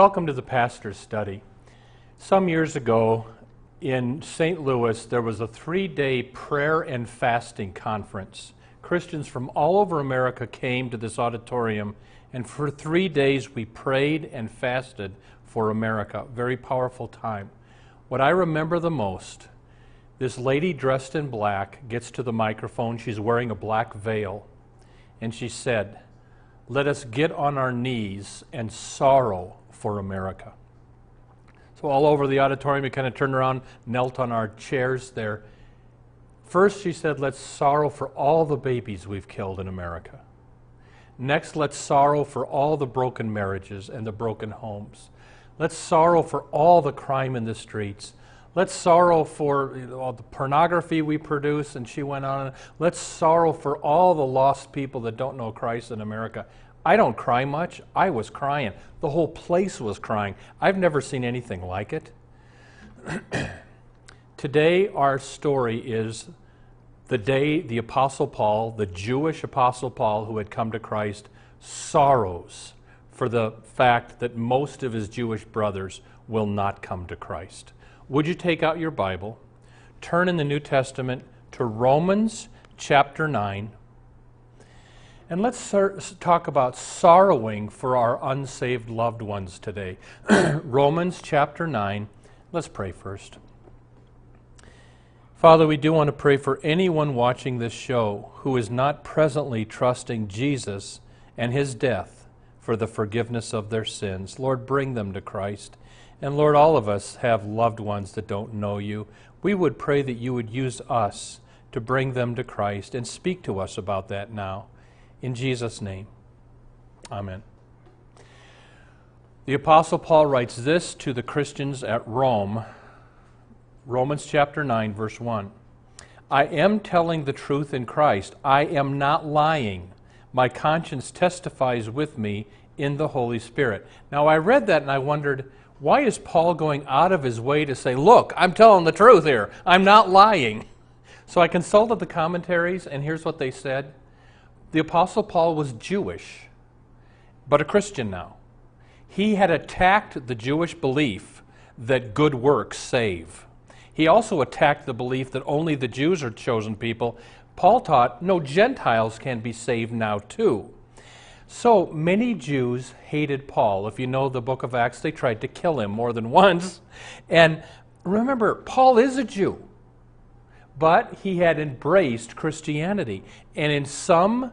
Welcome to the Pastor's Study. Some years ago in St. Louis, there was a three day prayer and fasting conference. Christians from all over America came to this auditorium, and for three days we prayed and fasted for America. Very powerful time. What I remember the most this lady dressed in black gets to the microphone. She's wearing a black veil, and she said, Let us get on our knees and sorrow for America. So, all over the auditorium, we kind of turned around, knelt on our chairs there. First, she said, Let's sorrow for all the babies we've killed in America. Next, let's sorrow for all the broken marriages and the broken homes. Let's sorrow for all the crime in the streets. Let's sorrow for all the pornography we produce. And she went on. Let's sorrow for all the lost people that don't know Christ in America. I don't cry much. I was crying. The whole place was crying. I've never seen anything like it. Today, our story is the day the Apostle Paul, the Jewish Apostle Paul who had come to Christ, sorrows for the fact that most of his Jewish brothers will not come to Christ. Would you take out your Bible, turn in the New Testament to Romans chapter 9, and let's talk about sorrowing for our unsaved loved ones today. Romans chapter 9. Let's pray first. Father, we do want to pray for anyone watching this show who is not presently trusting Jesus and his death for the forgiveness of their sins. Lord, bring them to Christ. And Lord, all of us have loved ones that don't know you. We would pray that you would use us to bring them to Christ and speak to us about that now. In Jesus' name, amen. The Apostle Paul writes this to the Christians at Rome, Romans chapter 9, verse 1. I am telling the truth in Christ. I am not lying. My conscience testifies with me in the Holy Spirit. Now, I read that and I wondered, why is Paul going out of his way to say, Look, I'm telling the truth here. I'm not lying. So I consulted the commentaries, and here's what they said the Apostle Paul was Jewish, but a Christian now. He had attacked the Jewish belief that good works save. He also attacked the belief that only the Jews are chosen people. Paul taught no Gentiles can be saved now too. So many Jews hated Paul. If you know the book of Acts, they tried to kill him more than once. And remember, Paul is a Jew, but he had embraced Christianity. And in some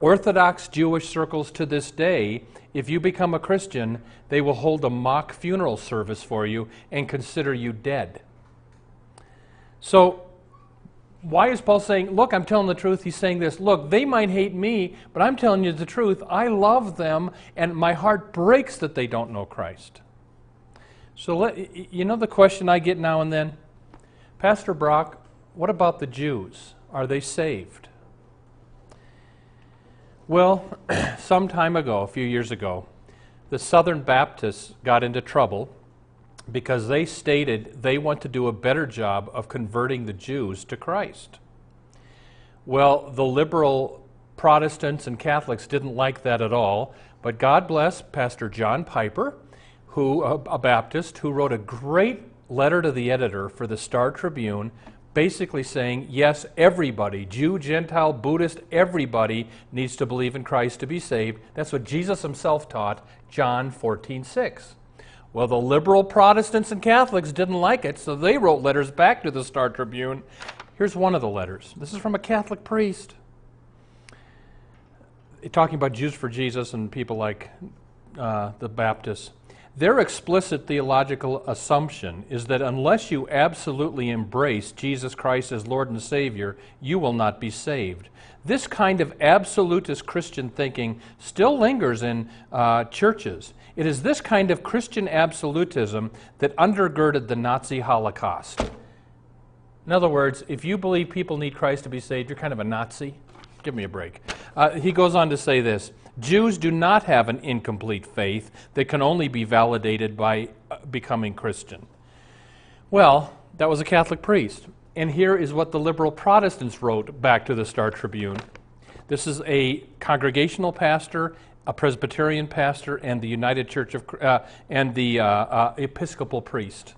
Orthodox Jewish circles to this day, if you become a Christian, they will hold a mock funeral service for you and consider you dead. So, why is Paul saying, Look, I'm telling the truth? He's saying this Look, they might hate me, but I'm telling you the truth. I love them, and my heart breaks that they don't know Christ. So, let, you know the question I get now and then? Pastor Brock, what about the Jews? Are they saved? Well, some time ago, a few years ago, the Southern Baptists got into trouble because they stated they want to do a better job of converting the Jews to Christ. Well, the liberal Protestants and Catholics didn't like that at all, but God bless Pastor John Piper, who a Baptist who wrote a great letter to the editor for the Star Tribune basically saying, yes, everybody, Jew, Gentile, Buddhist, everybody needs to believe in Christ to be saved. That's what Jesus himself taught, John 14, 6. Well, the liberal Protestants and Catholics didn't like it, so they wrote letters back to the Star Tribune. Here's one of the letters. This is from a Catholic priest. Talking about Jews for Jesus and people like uh, the Baptists. Their explicit theological assumption is that unless you absolutely embrace Jesus Christ as Lord and Savior, you will not be saved. This kind of absolutist Christian thinking still lingers in uh, churches. It is this kind of Christian absolutism that undergirded the Nazi Holocaust. In other words, if you believe people need Christ to be saved, you're kind of a Nazi. Give me a break. Uh, he goes on to say this Jews do not have an incomplete faith that can only be validated by uh, becoming Christian. Well, that was a Catholic priest. And here is what the liberal Protestants wrote back to the Star Tribune. This is a congregational pastor, a Presbyterian pastor, and the United Church of uh, and the uh, uh, Episcopal priest.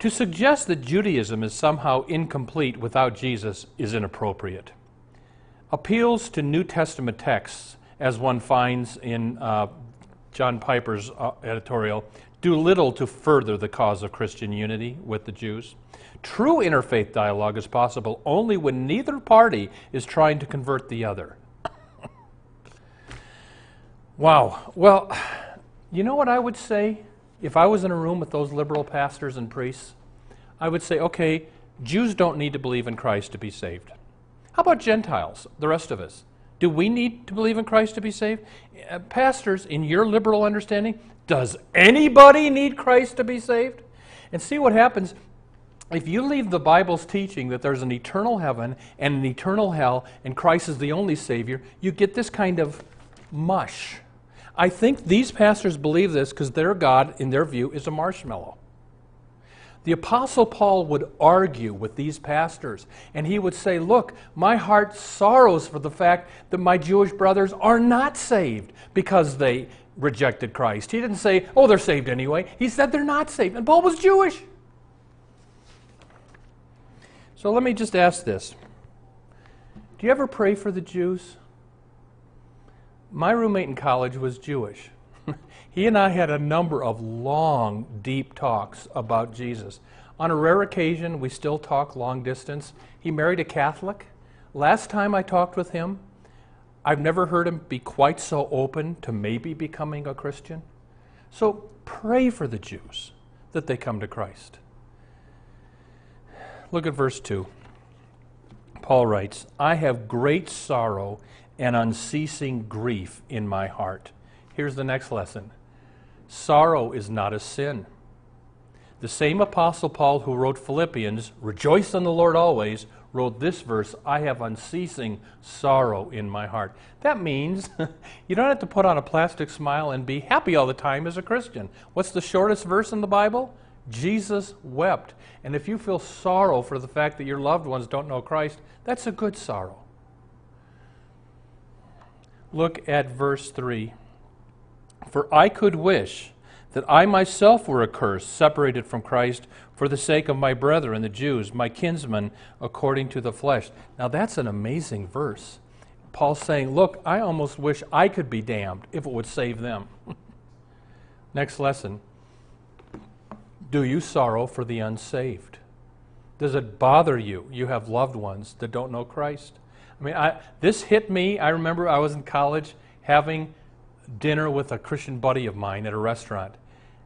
To suggest that Judaism is somehow incomplete without Jesus is inappropriate. Appeals to New Testament texts, as one finds in uh, John Piper's uh, editorial, do little to further the cause of Christian unity with the Jews. True interfaith dialogue is possible only when neither party is trying to convert the other. wow. Well, you know what I would say if I was in a room with those liberal pastors and priests? I would say, okay, Jews don't need to believe in Christ to be saved. How about Gentiles, the rest of us? Do we need to believe in Christ to be saved? Uh, pastors, in your liberal understanding, does anybody need Christ to be saved? And see what happens if you leave the Bible's teaching that there's an eternal heaven and an eternal hell and Christ is the only Savior, you get this kind of mush. I think these pastors believe this because their God, in their view, is a marshmallow. The Apostle Paul would argue with these pastors, and he would say, Look, my heart sorrows for the fact that my Jewish brothers are not saved because they rejected Christ. He didn't say, Oh, they're saved anyway. He said they're not saved. And Paul was Jewish. So let me just ask this Do you ever pray for the Jews? My roommate in college was Jewish. He and I had a number of long, deep talks about Jesus. On a rare occasion, we still talk long distance. He married a Catholic. Last time I talked with him, I've never heard him be quite so open to maybe becoming a Christian. So pray for the Jews that they come to Christ. Look at verse 2. Paul writes, I have great sorrow and unceasing grief in my heart. Here's the next lesson sorrow is not a sin. The same Apostle Paul who wrote Philippians, Rejoice in the Lord always, wrote this verse, I have unceasing sorrow in my heart. That means you don't have to put on a plastic smile and be happy all the time as a Christian. What's the shortest verse in the Bible? Jesus wept. And if you feel sorrow for the fact that your loved ones don't know Christ, that's a good sorrow. Look at verse 3. For I could wish that I myself were accursed, separated from Christ, for the sake of my brethren, the Jews, my kinsmen, according to the flesh. Now that's an amazing verse. Paul's saying, Look, I almost wish I could be damned if it would save them. Next lesson. Do you sorrow for the unsaved? Does it bother you? You have loved ones that don't know Christ. I mean, I, this hit me. I remember I was in college having dinner with a Christian buddy of mine at a restaurant.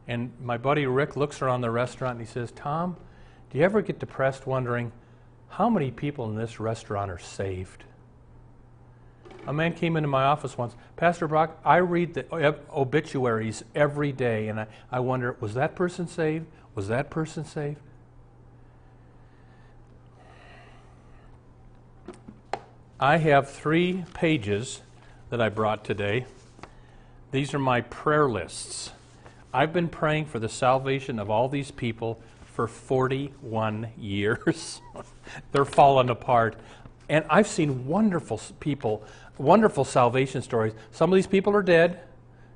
And my buddy Rick looks around the restaurant and he says, Tom, do you ever get depressed wondering how many people in this restaurant are saved? A man came into my office once, Pastor Brock, I read the obituaries every day, and I, I wonder, was that person saved? Was that person saved? I have three pages that I brought today. These are my prayer lists. I've been praying for the salvation of all these people for 41 years. They're falling apart. And I've seen wonderful people, wonderful salvation stories. Some of these people are dead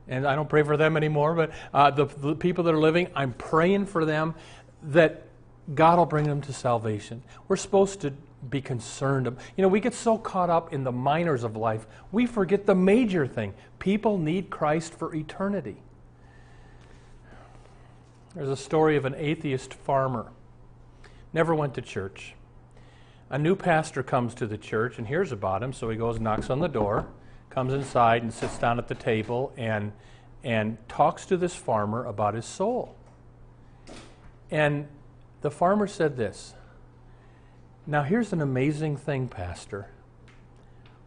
and I don't pray for them anymore, but uh, the, the people that are living, I'm praying for them that God will bring them to salvation. We're supposed to be concerned. You know, we get so caught up in the minors of life, we forget the major thing. People need Christ for eternity. There's a story of an atheist farmer. Never went to church. A new pastor comes to the church and hears about him, so he goes knocks on the door comes inside and sits down at the table and and talks to this farmer about his soul. And the farmer said this Now, here's an amazing thing, Pastor.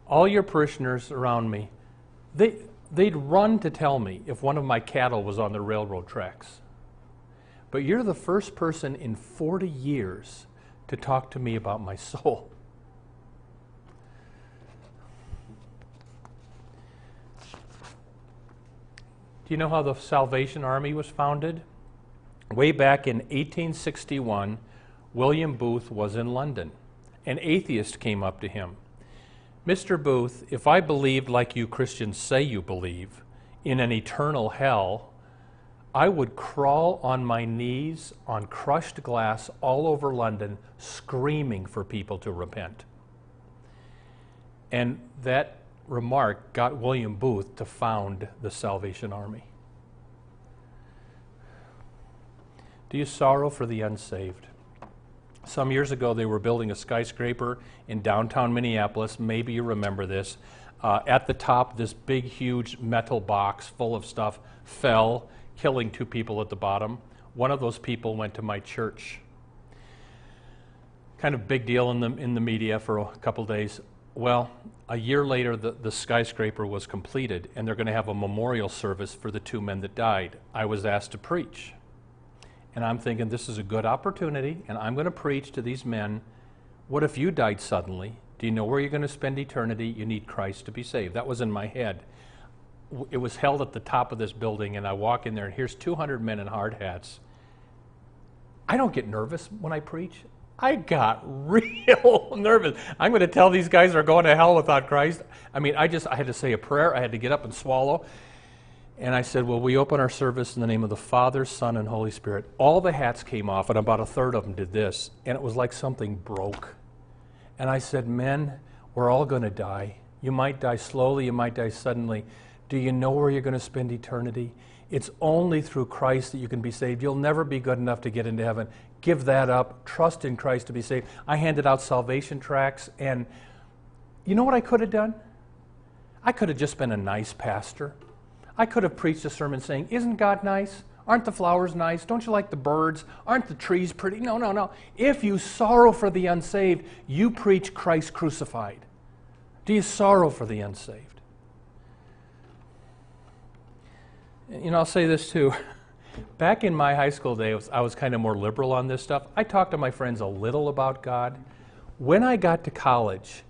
All your parishioners around me, they, they'd run to tell me if one of my cattle was on the railroad tracks. But you're the first person in 40 years to talk to me about my soul. Do you know how the Salvation Army was founded? Way back in 1861, William Booth was in London. An atheist came up to him. Mr. Booth, if I believed like you Christians say you believe, in an eternal hell, I would crawl on my knees on crushed glass all over London, screaming for people to repent. And that remark got William Booth to found the Salvation Army. Do you sorrow for the unsaved? Some years ago, they were building a skyscraper in downtown Minneapolis. Maybe you remember this. Uh, at the top, this big, huge metal box full of stuff fell, killing two people at the bottom. One of those people went to my church. Kind of big deal in the, in the media for a couple days. Well, a year later, the, the skyscraper was completed, and they're going to have a memorial service for the two men that died. I was asked to preach. And I'm thinking, this is a good opportunity, and I'm going to preach to these men. What if you died suddenly? Do you know where you're going to spend eternity? You need Christ to be saved. That was in my head. It was held at the top of this building, and I walk in there, and here's 200 men in hard hats. I don't get nervous when I preach. I got real nervous. I'm going to tell these guys they're going to hell without Christ. I mean, I just I had to say a prayer. I had to get up and swallow. And I said, Well, we open our service in the name of the Father, Son, and Holy Spirit. All the hats came off, and about a third of them did this. And it was like something broke. And I said, Men, we're all going to die. You might die slowly, you might die suddenly. Do you know where you're going to spend eternity? It's only through Christ that you can be saved. You'll never be good enough to get into heaven give that up, trust in Christ to be saved. I handed out salvation tracts, and you know what I could have done? I could have just been a nice pastor. I could have preached a sermon saying, Isn't God nice? Aren't the flowers nice? Don't you like the birds? Aren't the trees pretty? No, no, no. If you sorrow for the unsaved, you preach Christ crucified. Do you sorrow for the unsaved? You know, I'll say this too. Back in my high school days, I was kind of more liberal on this stuff. I talked to my friends a little about God. When I got to college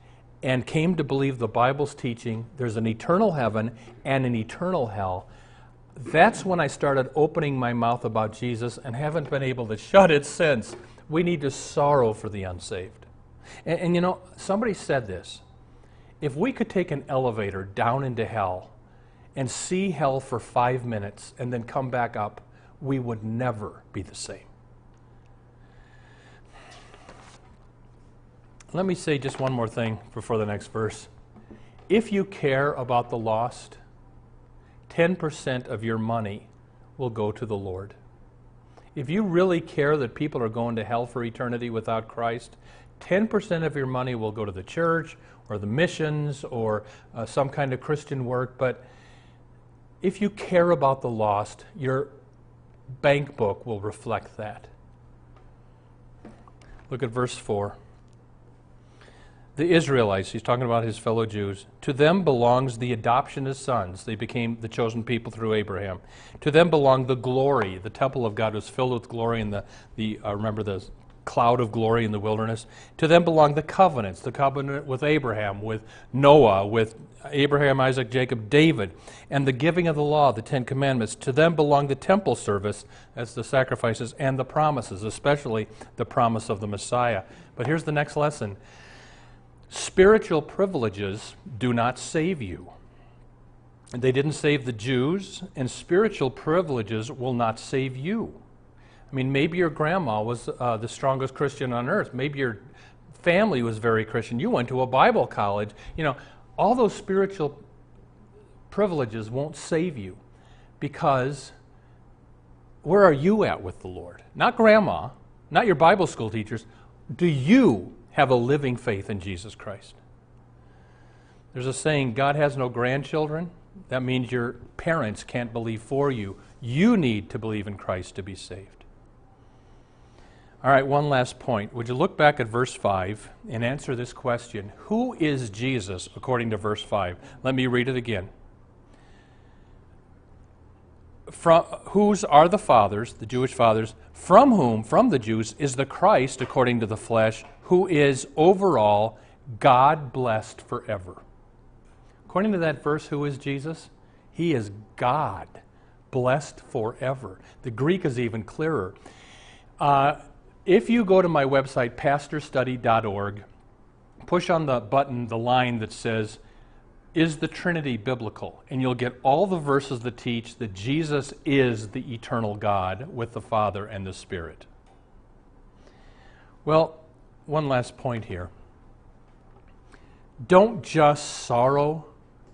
and came to believe the Bible's teaching there's an eternal heaven and an eternal hell, that's when I started opening my mouth about Jesus and haven't been able to shut it since. We need to sorrow for the unsaved. And, and you know, somebody said this if we could take an elevator down into hell and see hell for five minutes and then come back up, we would never be the same. Let me say just one more thing before the next verse. If you care about the lost, 10% of your money will go to the Lord. If you really care that people are going to hell for eternity without Christ, 10% of your money will go to the church or the missions or uh, some kind of Christian work. But if you care about the lost, your bank book will reflect that. Look at verse 4. The Israelites, he's talking about his fellow Jews, to them belongs the adoption as sons. They became the chosen people through Abraham. To them belong the glory. The temple of God was filled with glory, and the, the uh, remember the cloud of glory in the wilderness. To them belong the covenants, the covenant with Abraham, with Noah, with Abraham, Isaac, Jacob, David, and the giving of the law, the Ten Commandments. To them belong the temple service, as the sacrifices, and the promises, especially the promise of the Messiah. But here's the next lesson spiritual privileges do not save you. They didn't save the Jews, and spiritual privileges will not save you. I mean, maybe your grandma was uh, the strongest Christian on earth. Maybe your family was very Christian. You went to a Bible college. You know, all those spiritual privileges won't save you because where are you at with the Lord? Not grandma, not your Bible school teachers. Do you have a living faith in Jesus Christ? There's a saying God has no grandchildren, That means your parents can't believe for you. You need to believe in Christ to be saved. All right, one last point. Would you look back at verse 5 and answer this question Who is Jesus according to verse 5? Let me read it again. From, whose are the fathers, the Jewish fathers, from whom, from the Jews, is the Christ according to the flesh, who is overall God blessed forever. According to that verse, who is Jesus? He is God blessed forever. The Greek is even clearer. Uh, if you go to my website, pastorstudy.org, push on the button, the line that says, Is the Trinity biblical? And you'll get all the verses that teach that Jesus is the eternal God with the Father and the Spirit. Well, one last point here. Don't just sorrow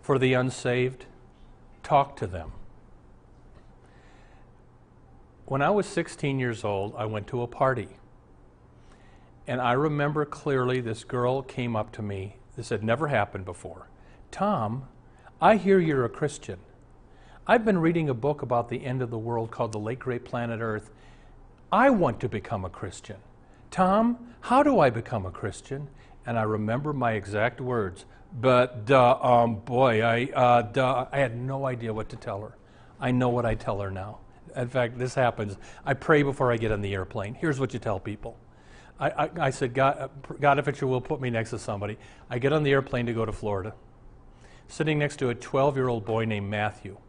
for the unsaved, talk to them. When I was 16 years old, I went to a party. And I remember clearly this girl came up to me. This had never happened before. Tom, I hear you're a Christian. I've been reading a book about the end of the world called The Late Great Planet Earth. I want to become a Christian. Tom, how do I become a Christian? And I remember my exact words. But, uh, um, boy, I, uh, duh, I had no idea what to tell her. I know what I tell her now. In fact, this happens. I pray before I get on the airplane. Here's what you tell people. I, I, I said, God, uh, God, if it's your will, put me next to somebody. I get on the airplane to go to Florida, sitting next to a 12 year old boy named Matthew.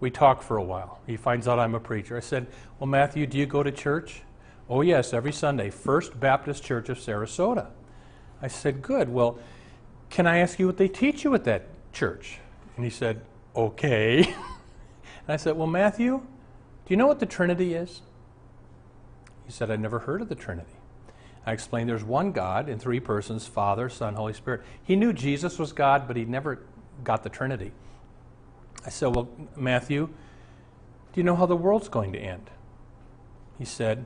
We talk for a while. He finds out I'm a preacher. I said, Well, Matthew, do you go to church? Oh, yes, every Sunday. First Baptist Church of Sarasota. I said, Good. Well, can I ask you what they teach you at that church? And he said, Okay. and I said, Well, Matthew, do you know what the Trinity is? He said, I'd never heard of the Trinity. I explained there's one God in three persons Father, Son, Holy Spirit. He knew Jesus was God, but he never got the Trinity. I said, Well, Matthew, do you know how the world's going to end? He said,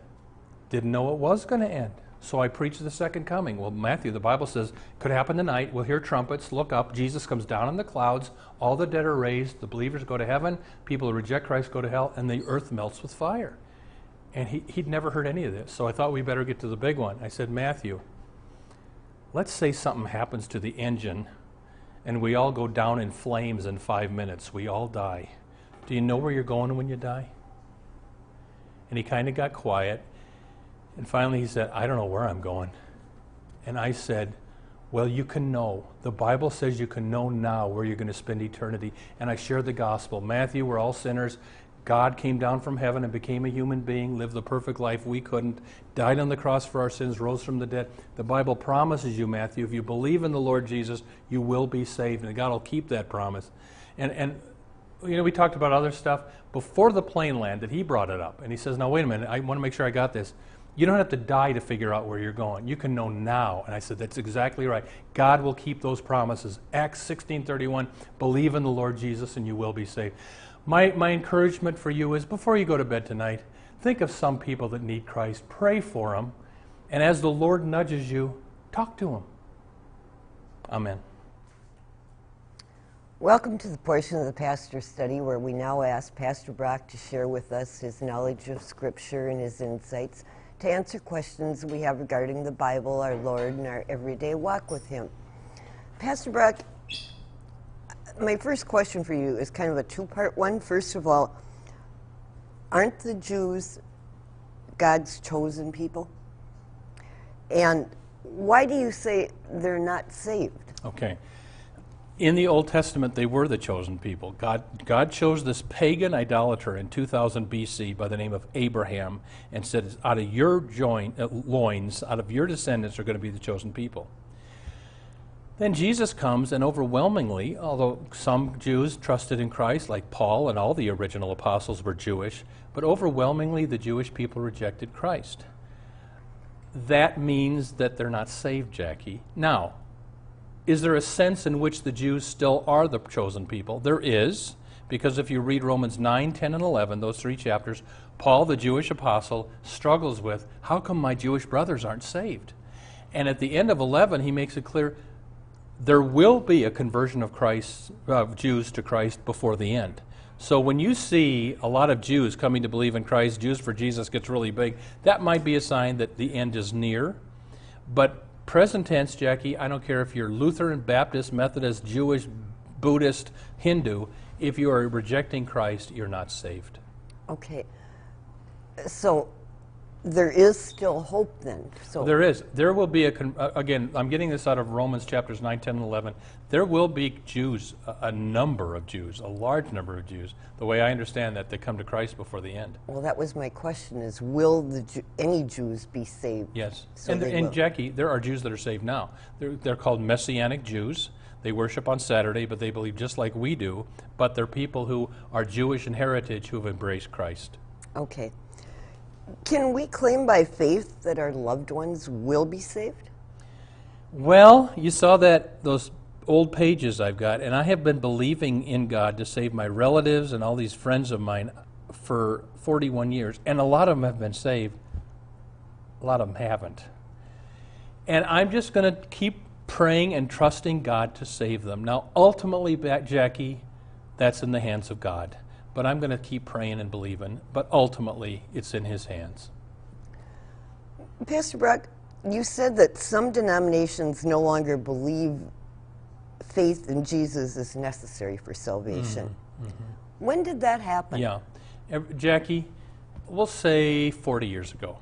Didn't know it was going to end. So I preached the second coming. Well, Matthew, the Bible says, could happen tonight. We'll hear trumpets, look up. Jesus comes down in the clouds. All the dead are raised. The believers go to heaven. People who reject Christ go to hell, and the earth melts with fire. And he, he'd never heard any of this. So I thought we better get to the big one. I said, Matthew, let's say something happens to the engine and we all go down in flames in five minutes. We all die. Do you know where you're going when you die? And he kind of got quiet. And finally he said, I don't know where I'm going. And I said, Well, you can know. The Bible says you can know now where you're going to spend eternity. And I shared the gospel. Matthew, we're all sinners. God came down from heaven and became a human being, lived the perfect life we couldn't, died on the cross for our sins, rose from the dead. The Bible promises you, Matthew, if you believe in the Lord Jesus, you will be saved, and God will keep that promise. And, and you know, we talked about other stuff. Before the plane landed, he brought it up. And he says, Now, wait a minute, I want to make sure I got this. You don't have to die to figure out where you're going. You can know now. And I said, That's exactly right. God will keep those promises. Acts 16:31, believe in the Lord Jesus and you will be saved. My, my encouragement for you is before you go to bed tonight, think of some people that need Christ. Pray for them. And as the Lord nudges you, talk to them. Amen. Welcome to the portion of the pastor study where we now ask Pastor Brock to share with us his knowledge of Scripture and his insights to answer questions we have regarding the Bible, our Lord, and our everyday walk with Him. Pastor Brock, my first question for you is kind of a two part one. First of all, aren't the Jews God's chosen people? And why do you say they're not saved? Okay. In the Old Testament, they were the chosen people. God, God chose this pagan idolater in 2000 BC by the name of Abraham and said, Out of your joint, uh, loins, out of your descendants are going to be the chosen people. Then Jesus comes, and overwhelmingly, although some Jews trusted in Christ, like Paul and all the original apostles were Jewish, but overwhelmingly the Jewish people rejected Christ. That means that they're not saved, Jackie. Now, is there a sense in which the Jews still are the chosen people? There is, because if you read Romans 9, 10, and 11, those three chapters, Paul, the Jewish apostle, struggles with how come my Jewish brothers aren't saved? And at the end of 11, he makes it clear there will be a conversion of Christ, of Jews to Christ before the end. So when you see a lot of Jews coming to believe in Christ, Jews for Jesus gets really big, that might be a sign that the end is near. But present tense, Jackie, I don't care if you're Lutheran, Baptist, Methodist, Jewish, Buddhist, Hindu, if you are rejecting Christ, you're not saved. Okay. So there is still hope then. So There is. There will be a, con- again, I'm getting this out of Romans chapters 9, 10, and 11. There will be Jews, a, a number of Jews, a large number of Jews, the way I understand that, they come to Christ before the end. well, that was my question: is will the Ju- any Jews be saved? Yes. So and, and. Jackie, there are Jews that are saved now. They're, they're called Messianic Jews. They worship on Saturday, but they believe just like we do. But they're people who are Jewish in heritage who have embraced Christ. Okay. Can we claim by faith that our loved ones will be saved? Well, you saw that those old pages I've got, and I have been believing in God to save my relatives and all these friends of mine for 41 years, and a lot of them have been saved. A lot of them haven't. And I'm just going to keep praying and trusting God to save them. Now, ultimately, Jackie, that's in the hands of God. But I'm going to keep praying and believing. But ultimately, it's in His hands. Pastor Brock, you said that some denominations no longer believe faith in Jesus is necessary for salvation. When did that happen? Yeah. Jackie, we'll say 40 years ago,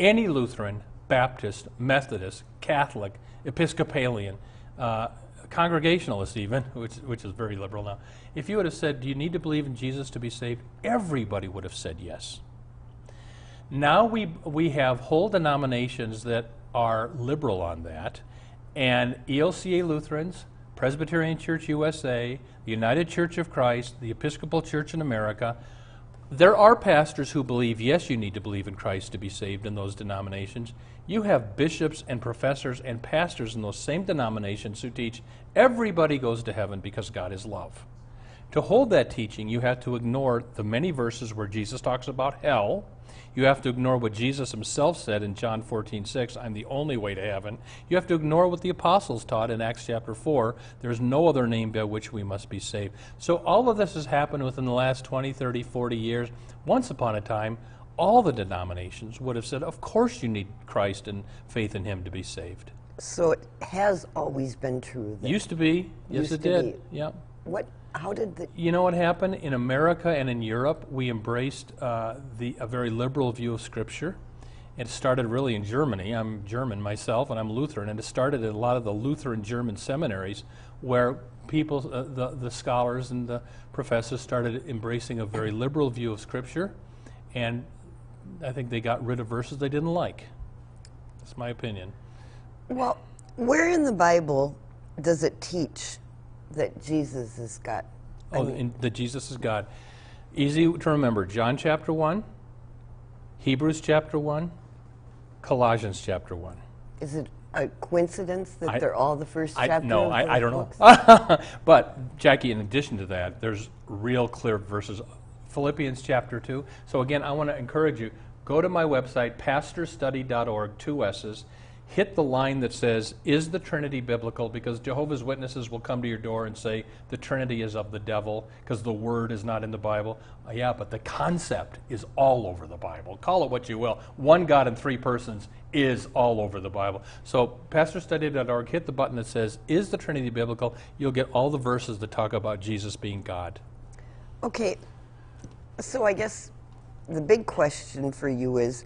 any Lutheran, Baptist, Methodist, Catholic, Episcopalian, uh, Congregationalist, even, which, which is very liberal now, if you would have said, Do you need to believe in Jesus to be saved? Everybody would have said yes. Now we, we have whole denominations that are liberal on that, and ELCA Lutherans, Presbyterian Church USA, the United Church of Christ, the Episcopal Church in America. There are pastors who believe, yes, you need to believe in Christ to be saved in those denominations. You have bishops and professors and pastors in those same denominations who teach everybody goes to heaven because God is love. To hold that teaching, you have to ignore the many verses where Jesus talks about hell. You have to ignore what Jesus himself said in John 14, 6, I'm the only way to heaven. You have to ignore what the apostles taught in Acts chapter 4, there's no other name by which we must be saved. So all of this has happened within the last 20, 30, 40 years. Once upon a time, all the denominations would have said, Of course you need Christ and faith in him to be saved. So it has always been true. That Used to be, yes, it did. be. Yep. What? How did the? You know what happened in America and in Europe? We embraced uh, the a very liberal view of Scripture. It started really in Germany. I'm German myself, and I'm Lutheran, and it started at a lot of the Lutheran German seminaries, where people, uh, the the scholars and the professors, started embracing a very liberal view of Scripture, and I think they got rid of verses they didn't like. That's my opinion. Well, where in the Bible does it teach that Jesus is God? I Oh, mean, that Jesus is God. Easy to remember. John chapter 1, Hebrews chapter 1, Colossians chapter 1. is it a coincidence that I- they're all the first I, chapter? no, I, I don't books? know. but, Jackie, in addition to that, there's real clear verses. Philippians chapter 2. So, again, I want to encourage you go to my website, pastorstudy.org, two S's. Hit the line that says, Is the Trinity biblical? Because Jehovah's Witnesses will come to your door and say, The Trinity is of the devil because the word is not in the Bible. Uh, yeah, but the concept is all over the Bible. Call it what you will. One God in three persons is all over the Bible. So, pastorstudy.org, hit the button that says, Is the Trinity biblical? You'll get all the verses that talk about Jesus being God. Okay, so I guess the big question for you is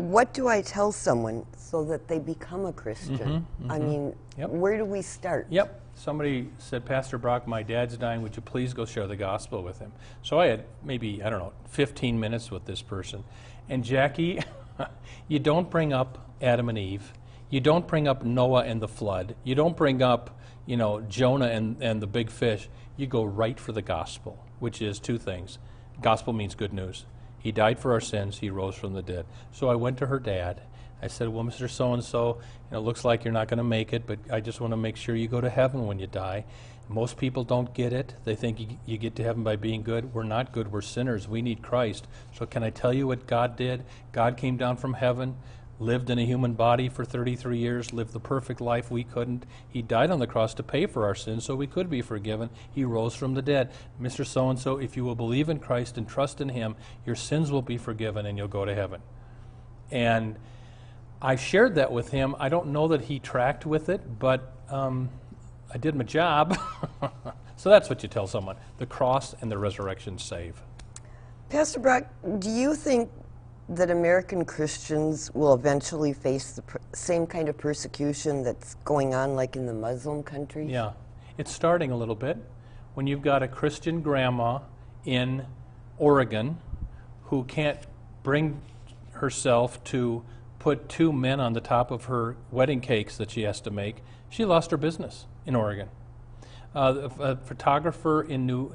what do I tell someone so that they become a Christian? Mm-hmm, mm-hmm. I mean, Yep. where do we start? Yep. Somebody said, Pastor Brock, my dad's dying. Would you please go share the gospel with him? So I had maybe, I don't know, 15 minutes with this person. And Jackie, you don't bring up Adam and Eve. You don't bring up Noah and the flood. You don't bring up, you know, Jonah and, and the big fish. You go right for the gospel, which is two things. Gospel means good news. He died for our sins. He rose from the dead. So I went to her dad. I said, "Well, Mr. So and So, it looks like you're not going to make it, but I just want to make sure you go to heaven when you die." Most people don't get it. They think you, you get to heaven by being good. We're not good. We're sinners. We need Christ. So can I tell you what God did? God came down from heaven, lived in a human body for 33 years, lived the perfect life we couldn't. He died on the cross to pay for our sins so we could be forgiven. He rose from the dead. Mr. So and so, if you will believe in Christ and trust in Him, your sins will be forgiven and you'll go to heaven. And I shared that with him. I don't know that he tracked with it, but um, I did my job. so that's what you tell someone the cross and the resurrection save. Pastor Brock, do you think that American Christians will eventually face the same kind of persecution that's going on like in the Muslim countries? Yeah, it's starting a little bit. When you've got a Christian grandma in Oregon who can't bring herself to put two men on the top of her wedding cakes that she has to make, she lost her business in Oregon. Uh, a photographer in New,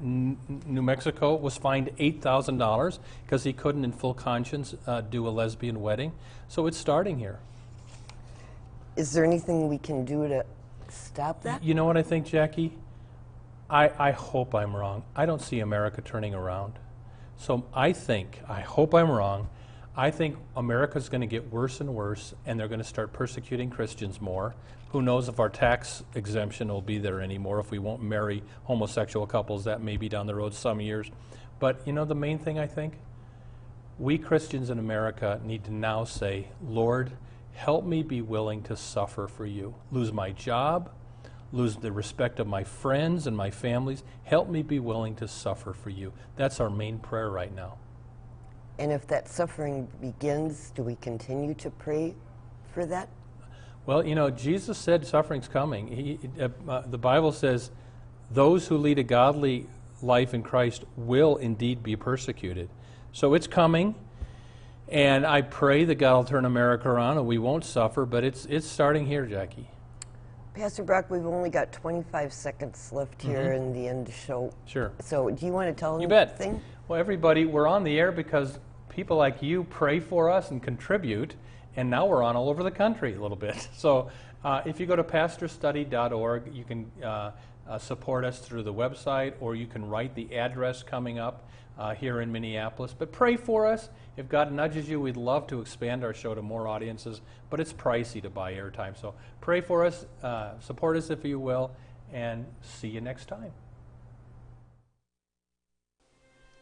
New Mexico was fined $8,000 because he couldn't, in full conscience, uh, do a lesbian wedding. So it's starting here. Is there anything we can do to stop that? You know what I think, Jackie? I, I hope I'm wrong. I don't see America turning around. So I think, I hope I'm wrong, I think America's going to get worse and worse, and they're going to start persecuting Christians more. Who knows if our tax exemption will be there anymore, if we won't marry homosexual couples, that may be down the road some years. But you know, the main thing I think? We Christians in America need to now say, Lord, help me be willing to suffer for you. Lose my job, lose the respect of my friends and my families. Help me be willing to suffer for you. That's our main prayer right now. And if that suffering begins, do we continue to pray for that? Well, you know, Jesus said suffering's coming. He, uh, uh, the Bible says those who lead a godly life in Christ will indeed be persecuted. So it's coming. And I pray that God will turn America around and we won't suffer, but it's, it's starting here, Jackie. Pastor Brock, we've only got 25 seconds left here mm-hmm. in the end of the show. Sure. So, do you want to tell you anything? Bet. Well, everybody, we're on the air because people like you pray for us and contribute, and now we're on all over the country a little bit. So uh, if you go to pastorstudy.org, you can uh, uh, support us through the website, or you can write the address coming up uh, here in Minneapolis. But pray for us. If God nudges you, we'd love to expand our show to more audiences, but it's pricey to buy airtime. So pray for us, uh, support us if you will, and see you next time.